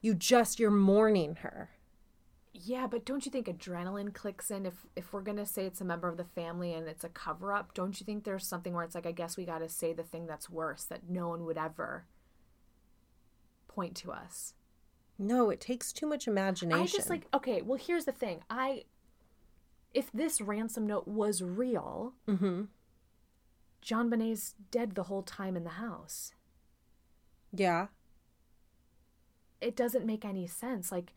You just, you're mourning her. Yeah, but don't you think adrenaline clicks in if if we're gonna say it's a member of the family and it's a cover up? Don't you think there's something where it's like, I guess we got to say the thing that's worse that no one would ever point to us. No, it takes too much imagination. I just like okay. Well, here's the thing. I if this ransom note was real, Mm-hmm. JonBenét's dead the whole time in the house. Yeah. It doesn't make any sense. Like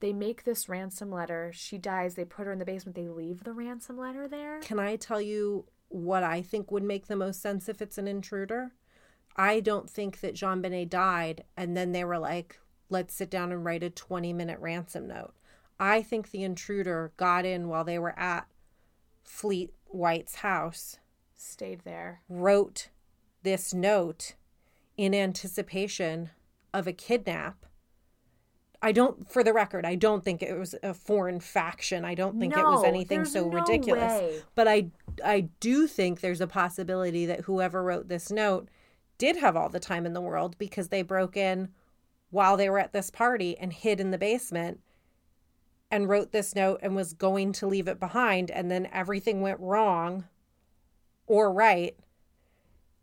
They make this ransom letter. She dies. They put her in the basement. They leave the ransom letter there. Can I tell you what I think would make the most sense if it's an intruder? I don't think that JonBenét died and then they were like, let's sit down and write a 20 minute ransom note. I think the intruder got in while they were at Fleet White's house, Stayed there. wrote this note in anticipation of a kidnap. I don't, for the record, I don't think it was a foreign faction. I don't think it was anything so no ridiculous. way. But I, I do think there's a possibility that whoever wrote this note did have all the time in the world because they broke in while they were at this party and hid in the basement and wrote this note and was going to leave it behind and then everything went wrong or right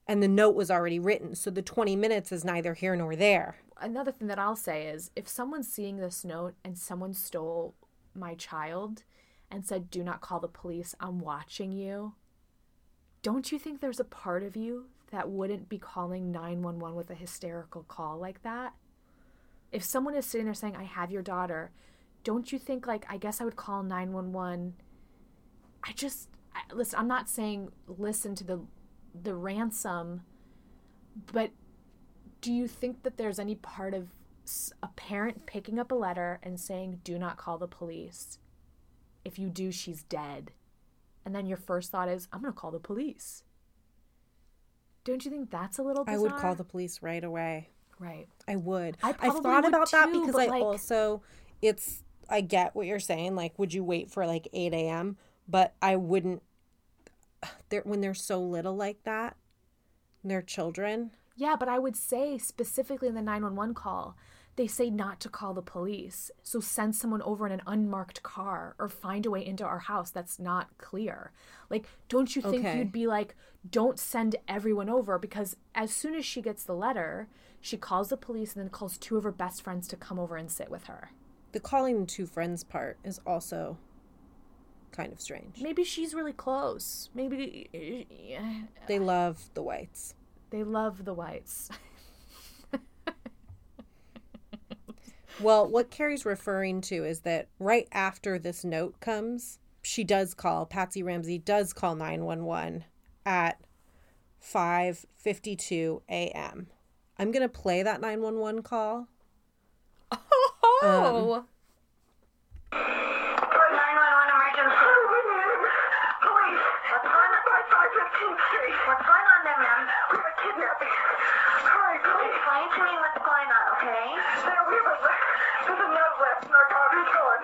and the note was already written so the 20 minutes is neither here nor there Another thing that I'll say is if someone's seeing this note and someone stole my child and said, do not call the police, I'm watching you, don't you think there's a part of you that wouldn't be calling 911 with a hysterical call like that? If someone is sitting there saying, I have your daughter, don't you think, like, I guess I would call 911? I just, I, listen, I'm not saying listen to the, the ransom, but do you think that there's any part of a parent picking up a letter and saying, do not call the police? If you do, she's dead. And then your first thought is, I'm going to call the police. Don't you think that's a little i would call the police right away Right. I would. I I thought would about that because I like- also it's I get what you're saying. Like, would you wait for like eight a.m.? But I wouldn't. They're when they're so little like that, they're children. Yeah, but I would say specifically in the 911 call, they say not to call the police. So send someone over in an unmarked car or find a way into our house that's not clear. Like, don't you think Okay. you'd be like, don't send everyone over? Because as soon as she gets the letter, she calls the police and then calls two of her best friends to come over and sit with her. The calling two friends part is also kind of strange. Maybe she's really close. Maybe They love the whites. they love the whites. Well, what Kerry's referring to is that right after this note comes, she does call Patsy Ramsey does call 911 at 5:52 a.m. I'm going to play that 911 call. Oh. 911 emergency. Police. What's going on? 515th Street. What's going on there, ma'am? We have a kidnapping. Hurry, please. Explain to me what's going on, okay? There, we have a, there's a note left and our daughter's gone.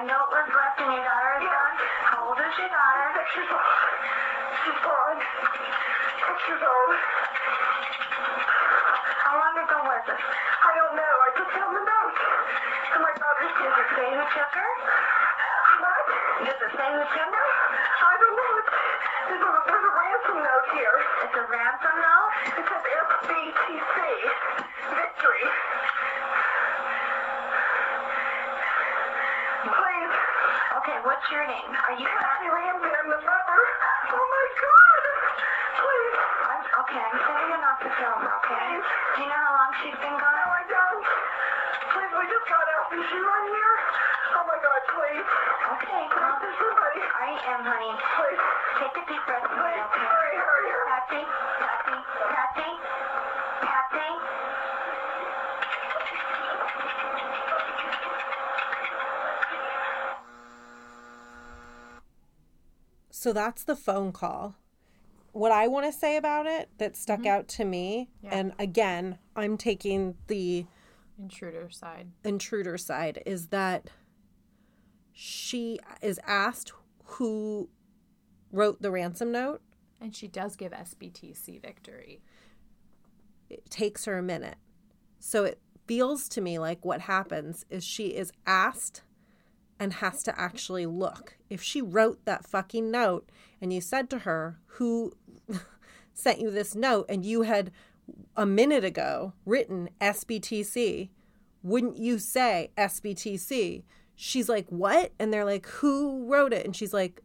A note was left and your daughter is gone? How old is your daughter? Six years old. She's gone. Six years old. How long ago was it? I don't know. I just found the note. And my daughter's Does it say who took her? What? Does it say who took her? I don't know. It's, there's, a, there's a ransom note here. It's a ransom note? It says FBTC. Victory. Okay, what's your name? Are you Patsy Ramsey? I'm the mother. Oh my God. Please. I'm, okay, I'm sending an officer over, okay? Do you know how long she's been gone? No, I don't. Please, we just got out. Is she right here? Oh my God, please. Okay, well, there's somebody. I am, honey. Please. Take a deep breath. Please, okay? hurry, hurry, hurry. Patsy, Patsy, Patsy, So that's the phone call. What I want to say about it that stuck mm-hmm. out to me, Yeah. and again, I'm taking the Intruder side. intruder side, is that she is asked who wrote the ransom note. And she does give SBTC victory. It takes her a minute. So it feels to me like what happens is she is asked and has to actually look. If she wrote that fucking note and you said to her, Who sent you this note? and you had a minute ago written SBTC, wouldn't you say SBTC? She's like, What? And they're like, Who wrote it? And she's like,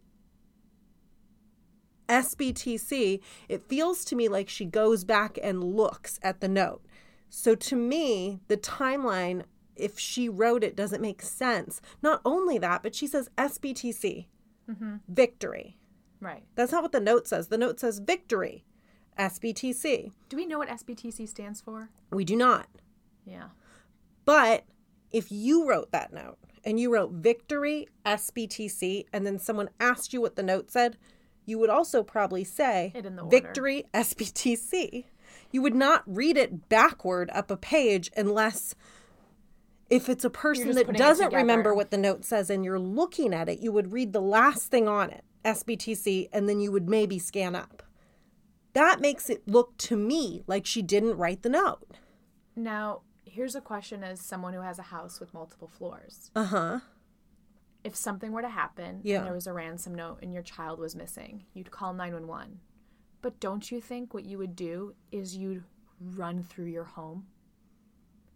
SBTC. It feels to me like she goes back and looks at the note. So to me, the timeline if she wrote it doesn't make sense. Not only that, but she says SBTC, mm-hmm. victory. Right. That's not what the note says. The note says victory, SBTC. Do we know what SBTC stands for? We do not. Yeah. But if you wrote that note and you wrote victory, SBTC, and then someone asked you what the note said, you would also probably say It in the order. victory, SBTC. You would not read it backward up a page unless if it's a person that doesn't remember what the note says and you're looking at it, you would read the last thing on it, SBTC, and then you would maybe scan up. That makes it look to me like she didn't write the note. Now, here's a question as someone who has a house with multiple floors. Uh huh. If something were to happen Yeah. and there was a ransom note and your child was missing, you'd call 911. But don't you think what you would do is you'd run through your home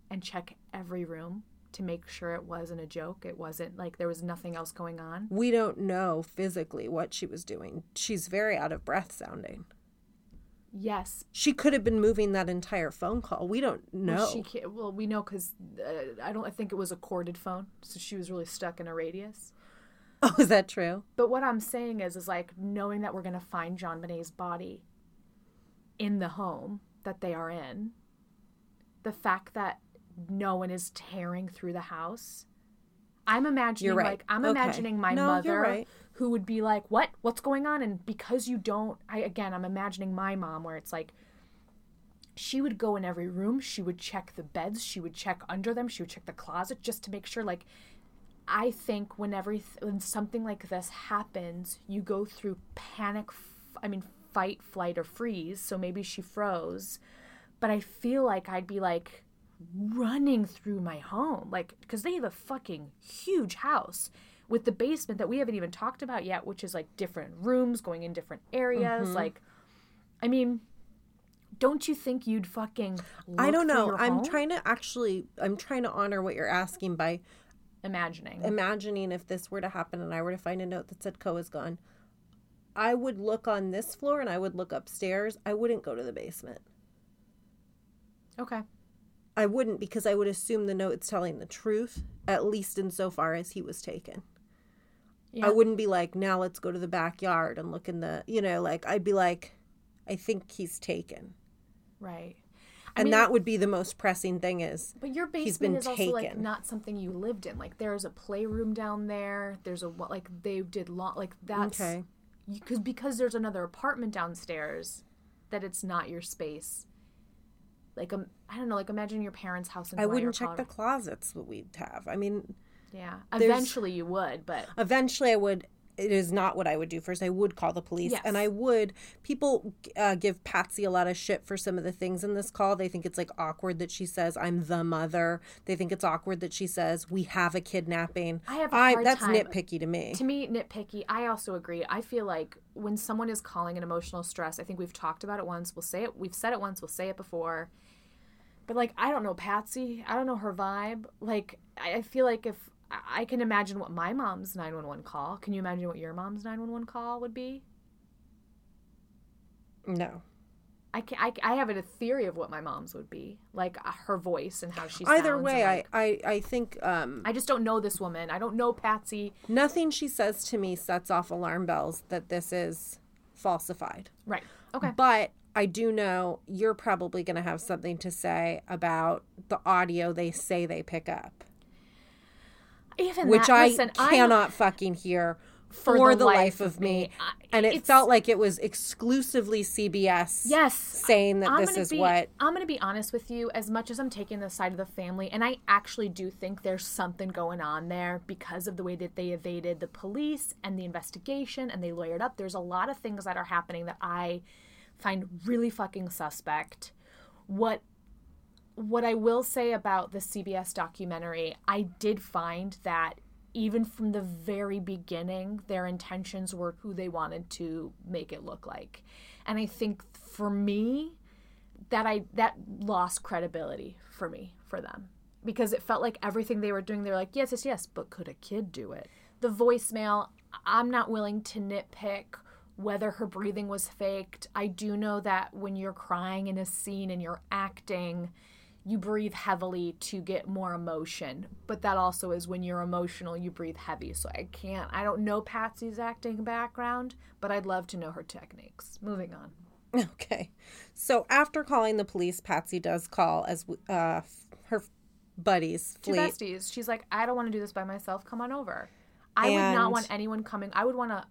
and check every room to make sure it wasn't a joke? It wasn't like there was nothing else going on? We don't know physically what she was doing. She's very out of breath sounding. Yes, She could have been moving that entire phone call. We don't know. Well, she can't, well, we know because uh, I don't. I think it was a corded phone, so she was really stuck in a radius. oh, is that true? But what I'm saying is, is like knowing that we're gonna find JonBenét's body in the home that they are in. The fact that no one is tearing through the house. I'm imagining You're right. like I'm Okay. imagining my No, mother right. who would be like, "What? What's going on?" And because you don't, I again, I'm imagining my mom where it's like she would go in every room, she would check the beds, she would check under them, she would check the closet just to make sure like I think when every when something like this happens, you go through panic. F- I mean, fight, flight, or freeze. So maybe she froze, but I feel like I'd be like running through my home, like because they have a fucking huge house with the basement that we haven't even talked about yet, which is like different rooms going in different areas. Mm-hmm. Like, I mean. Don't you think you'd fucking? I don't know. I'm home? trying to actually I'm trying to honor what you're asking by imagining. imagining if this were to happen and I were to find a note that said Koa's gone. I would look on this floor and I would look upstairs. I wouldn't go to the basement. okay. I wouldn't because I would assume the note's telling the truth, at least insofar as he was taken. Yeah. I wouldn't be like, now let's go to the backyard and look in the, you know, like I'd be like, I think he's taken. Right. I And mean, that would be the most pressing thing is But your He's basement been is also like not something you lived in. Like there's a playroom down there. There's a what like they did lot like that's Okay. because because there's another apartment downstairs that it's not your space. Like um, I don't know. Like imagine your parents' house in I wouldn't check the closets that we'd have. I mean, Yeah, eventually you would, but eventually I would it is not what I would do first. I would call the police Yes. and I would people uh, give Patsy a lot of shit for some of the things in this call. They think it's like awkward that she says I'm the mother. They think it's awkward that she says we have a kidnapping. I have hard that's time- nitpicky to me. to me nitpicky i also agree i feel like when someone is calling an emotional stress i think we've talked about it once we'll say it we've said it once we'll say it before but like i don't know patsy i don't know her vibe like i feel like if I- can imagine what my mom's 911 call can you imagine what your mom's 911 call would be no. i can i, I have a theory of what my mom's would be like uh, her voice and how she sounds Either way, like- I, I I think um I just don't know this woman. I don't know Patsy. nothing she says to me sets off alarm bells that this is falsified. Right. Okay. But I do know you're probably going to have something to say about the audio they say they pick up, Even which that, I listen, I'm- cannot fucking hear for, the, life, of me. And it it's- felt like it was exclusively CBS Yes. saying that I'm this is be, what I'm going to be honest with you. As much as I'm taking the side of the family, and I actually do think there's something going on there because of the way that they evaded the police and the investigation and they lawyered up. There's a lot of things that are happening that I find really fucking suspect. What what I will say about the CBS documentary, I did find that even from the very beginning, their intentions were who they wanted to make it look like. And I think for me, that I that lost credibility for me for them because it felt like everything they were doing they were like yes yes yes but could a kid do it the voicemail i'm not willing to nitpick whether her breathing was faked i do know that when you're crying in a scene and you're acting you breathe heavily to get more emotion, but that also is when you're emotional, you breathe heavy. So I can't, I don't know Patsy's acting background, but I'd love to know her techniques. Moving on. Okay. So after calling the police, Patsy does call as uh, her buddies, Two Fleet. besties. She's like, I don't want to do this by myself. Come on over. I would not want anyone coming. I would want to,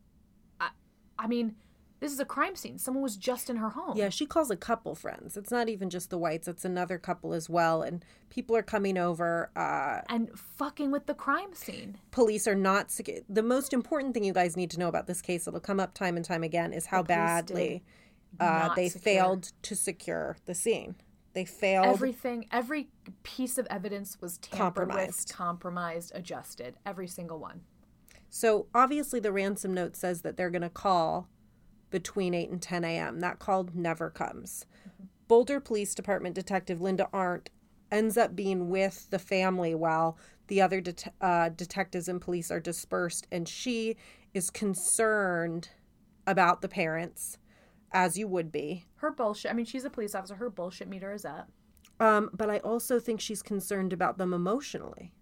I, mean, this is a crime scene. Someone was just in her home. Yeah, she calls a couple friends. It's not even just the whites, it's another couple as well. And people are coming over. Uh, And fucking with the crime scene. police are not. sec- The most important thing you guys need to know about this case, it'll come up time and time again, is how The badly uh, they secure. failed to secure the scene. They failed. Everything, every piece of evidence was tampered Compromised. with, compromised, adjusted. Every single one. So obviously, the ransom note says that they're going to call between 8 and 10 a.m. That call never comes. Boulder Police Department Detective Linda Arndt ends up being with the family while the other det- uh, detectives and police are dispersed, and she is concerned about the parents, as you would be. Her bullshit. I mean, she's a police officer. Her bullshit meter is up. Um, but I also think she's concerned about them emotionally.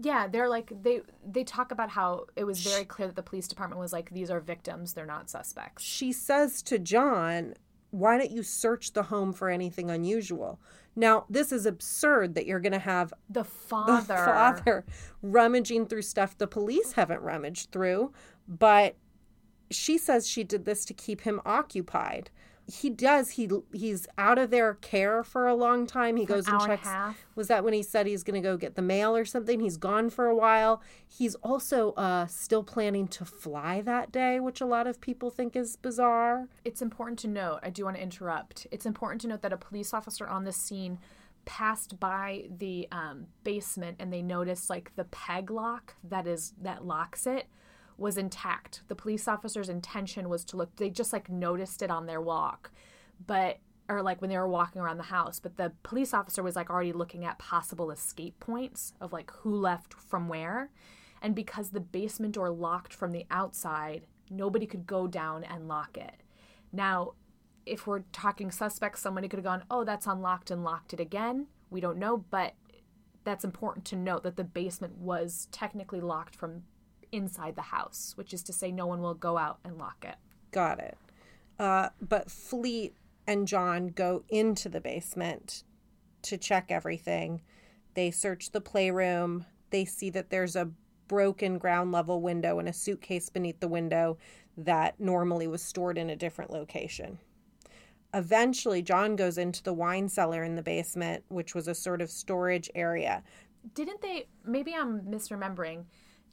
Yeah, they're like they they talk about how it was very clear that the police department was like these are victims, they're not suspects. she says to John, Why don't you search the home for anything unusual? Now, this is absurd that you're going to have The the father, father rummaging through stuff the police haven't rummaged through, but she says she did this to keep him occupied. He does. He he's out of their care for a long time. He goes and hour and checks. half. Was that when he said he's going to go get the mail or something? He's gone for a while. He's also uh, still planning to fly that day, which a lot of people think is bizarre. It's important to note, I do want to interrupt. It's important to note that a police officer on the scene passed by the um, basement and they noticed like the peg lock that is that locks it was intact. The police officer's intention was to look they just like noticed it on their walk. But or like when they were walking around the house, but the police officer was like already looking at possible escape points of like who left from where. And because the basement door locked from the outside, nobody could go down and lock it. Now, if we're talking suspects, somebody could have gone, oh, that's unlocked and locked it again. We don't know, but that's important to note that the basement was technically locked from inside the house, which is to say, no one will go out and lock it. Got it. Uh, but Fleet and John go into the basement to check everything. They search the playroom. They see that there's a broken ground level window and a suitcase beneath the window that normally was stored in a different location. Eventually, John goes into the wine cellar in the basement, which was a sort of storage area. Didn't they, maybe I'm misremembering,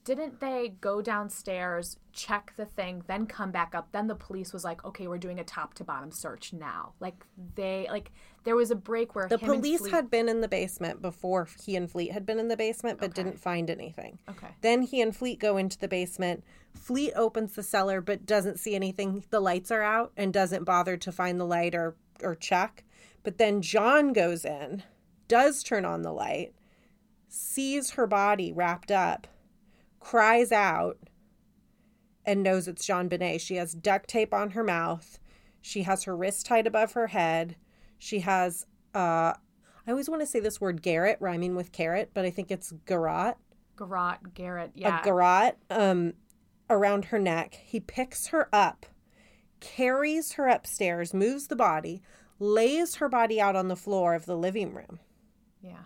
didn't they go downstairs, check the thing, then come back up? Then the police was like, okay, we're doing a top to bottom search now. Like, they, like, there was a break where The police Fleet- had been in the basement before he and Fleet had been in the basement, but didn't find anything. Okay. Then he and Fleet go into the basement. Fleet opens the cellar but doesn't see anything. The lights are out and doesn't bother to find the light or or check. But then John goes in, does turn on the light, sees her body wrapped up, cries out, and knows it's JonBenét. She has duct tape on her mouth. She has her wrist tied above her head. She has uh I always want to say this word garret rhyming with carrot, but I think it's garrote Garrot, Garrett, yeah. a garrote um, around her neck. He picks her up, carries her upstairs, moves the body, lays her body out on the floor of the living room, yeah.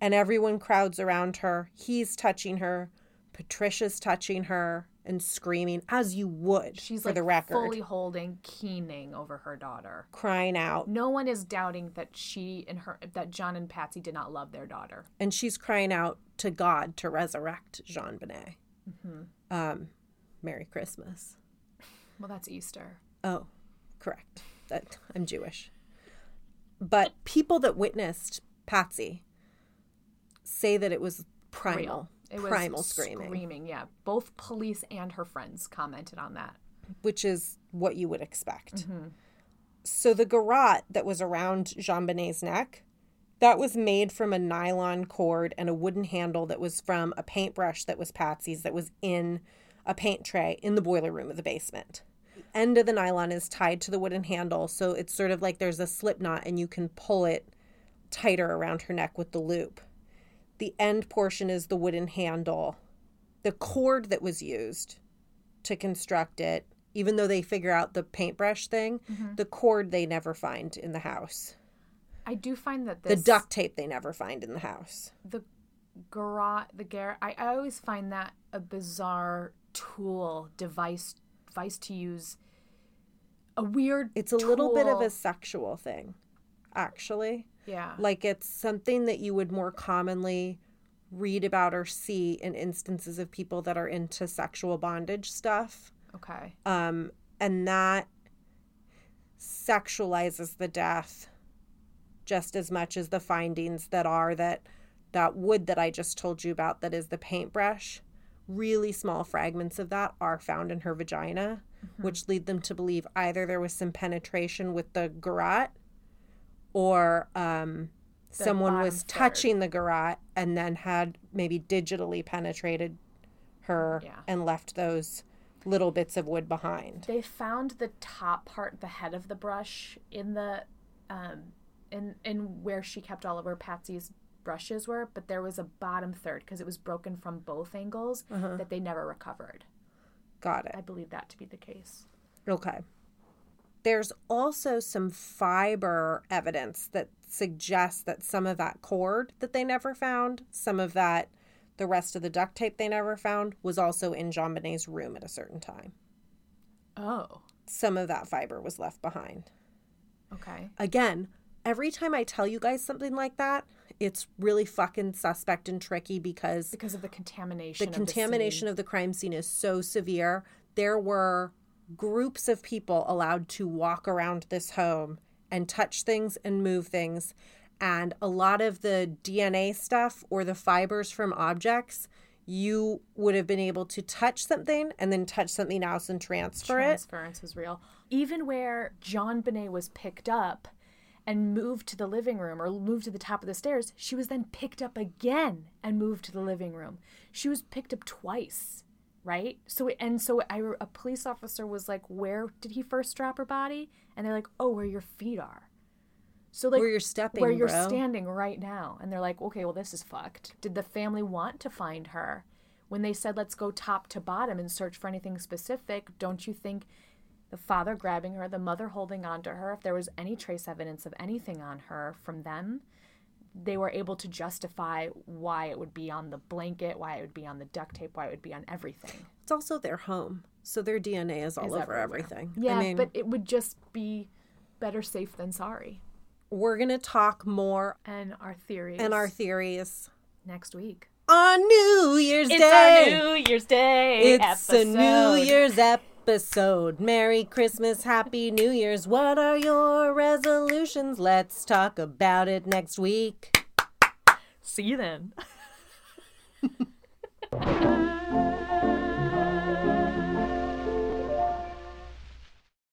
and everyone crowds around her. He's touching her. Patricia's touching her and screaming, as you would She's for like the record, fully holding, keening over her daughter. crying out. No one is doubting that she and her, that John and Patsy did not love their daughter. And she's crying out to God to resurrect JonBenét. Mm-hmm. Um, Merry Christmas. Well, that's Easter. Oh, correct. That I'm Jewish. But people that witnessed Patsy say that it was primal, Real. It was primal screaming, Screaming, yeah. Both police and her friends commented on that. which is what you would expect. Mm-hmm. So the garrote that was around JonBenét's neck, that was made from a nylon cord and a wooden handle that was from a paintbrush that was Patsy's that was in a paint tray in the boiler room of the basement. The end of the nylon is tied to the wooden handle, so it's sort of like there's a slip knot and you can pull it tighter around her neck with the loop. The end portion is the wooden handle. The cord that was used to construct it, even though they figure out the paintbrush thing, mm-hmm. the cord they never find in the house. I do find that The duct tape they never find in the house. the garage the gar I, I always find that a bizarre tool device device to use a weird It's a little bit of a sexual thing, actually. Yeah Like it's something that you would more commonly read about or see in instances of people that are into sexual bondage stuff. okay Um, and that sexualizes the death just as much as the findings that are that that wood that I just told you about that is the paintbrush. Really small fragments of that are found in her vagina, which lead them to believe either there was some penetration with the garrote or um, someone was third. touching the garrote and then had maybe digitally penetrated her Yeah. and left those little bits of wood behind. they found the top part the head of the brush in the um in in where she kept all of her patsy's brushes were but there was a bottom third because it was broken from both angles Uh-huh. that they never recovered Got it. i believe that to be the case Okay. There's also some fiber evidence that suggests that some of that cord that they never found, some of that, the rest of the duct tape they never found, was also in JonBenét's room at a certain time. oh Some of that fiber was left behind. okay Again, every time I tell you guys something like that, it's really fucking suspect and tricky because because of the contamination the contamination of the crime scene is so severe. There were groups of people allowed to walk around this home and touch things and move things. And a lot of the DNA stuff or the fibers from objects, you would have been able to touch something and then touch something else and transfer it. transference was real. Even where JonBenét was picked up and moved to the living room or moved to the top of the stairs, she was then picked up again and moved to the living room. She was picked up twice, right? So and so I, a police officer was like, "Where did he first drop her body?" And they're like, "Oh, where your feet are." So like Where you're stepping, where you're bro. standing right now and they're like okay well this is fucked did the family want to find her when they said let's go top to bottom and search for anything specific don't you think the father grabbing her the mother holding on to her if there was any trace evidence of anything on her from them they were able to justify why it would be on the blanket why it would be on the duct tape why it would be on everything It's also their home. So their DNA is all Is over everywhere. everything. yeah I mean, but it would just be better safe than sorry we're going to talk more and our theories and our theories next week on New Year's It's Day. our New Year's Day It's a New Year's episode. Merry Christmas, Happy New Year's. What are your resolutions? Let's talk about it next week. See you then.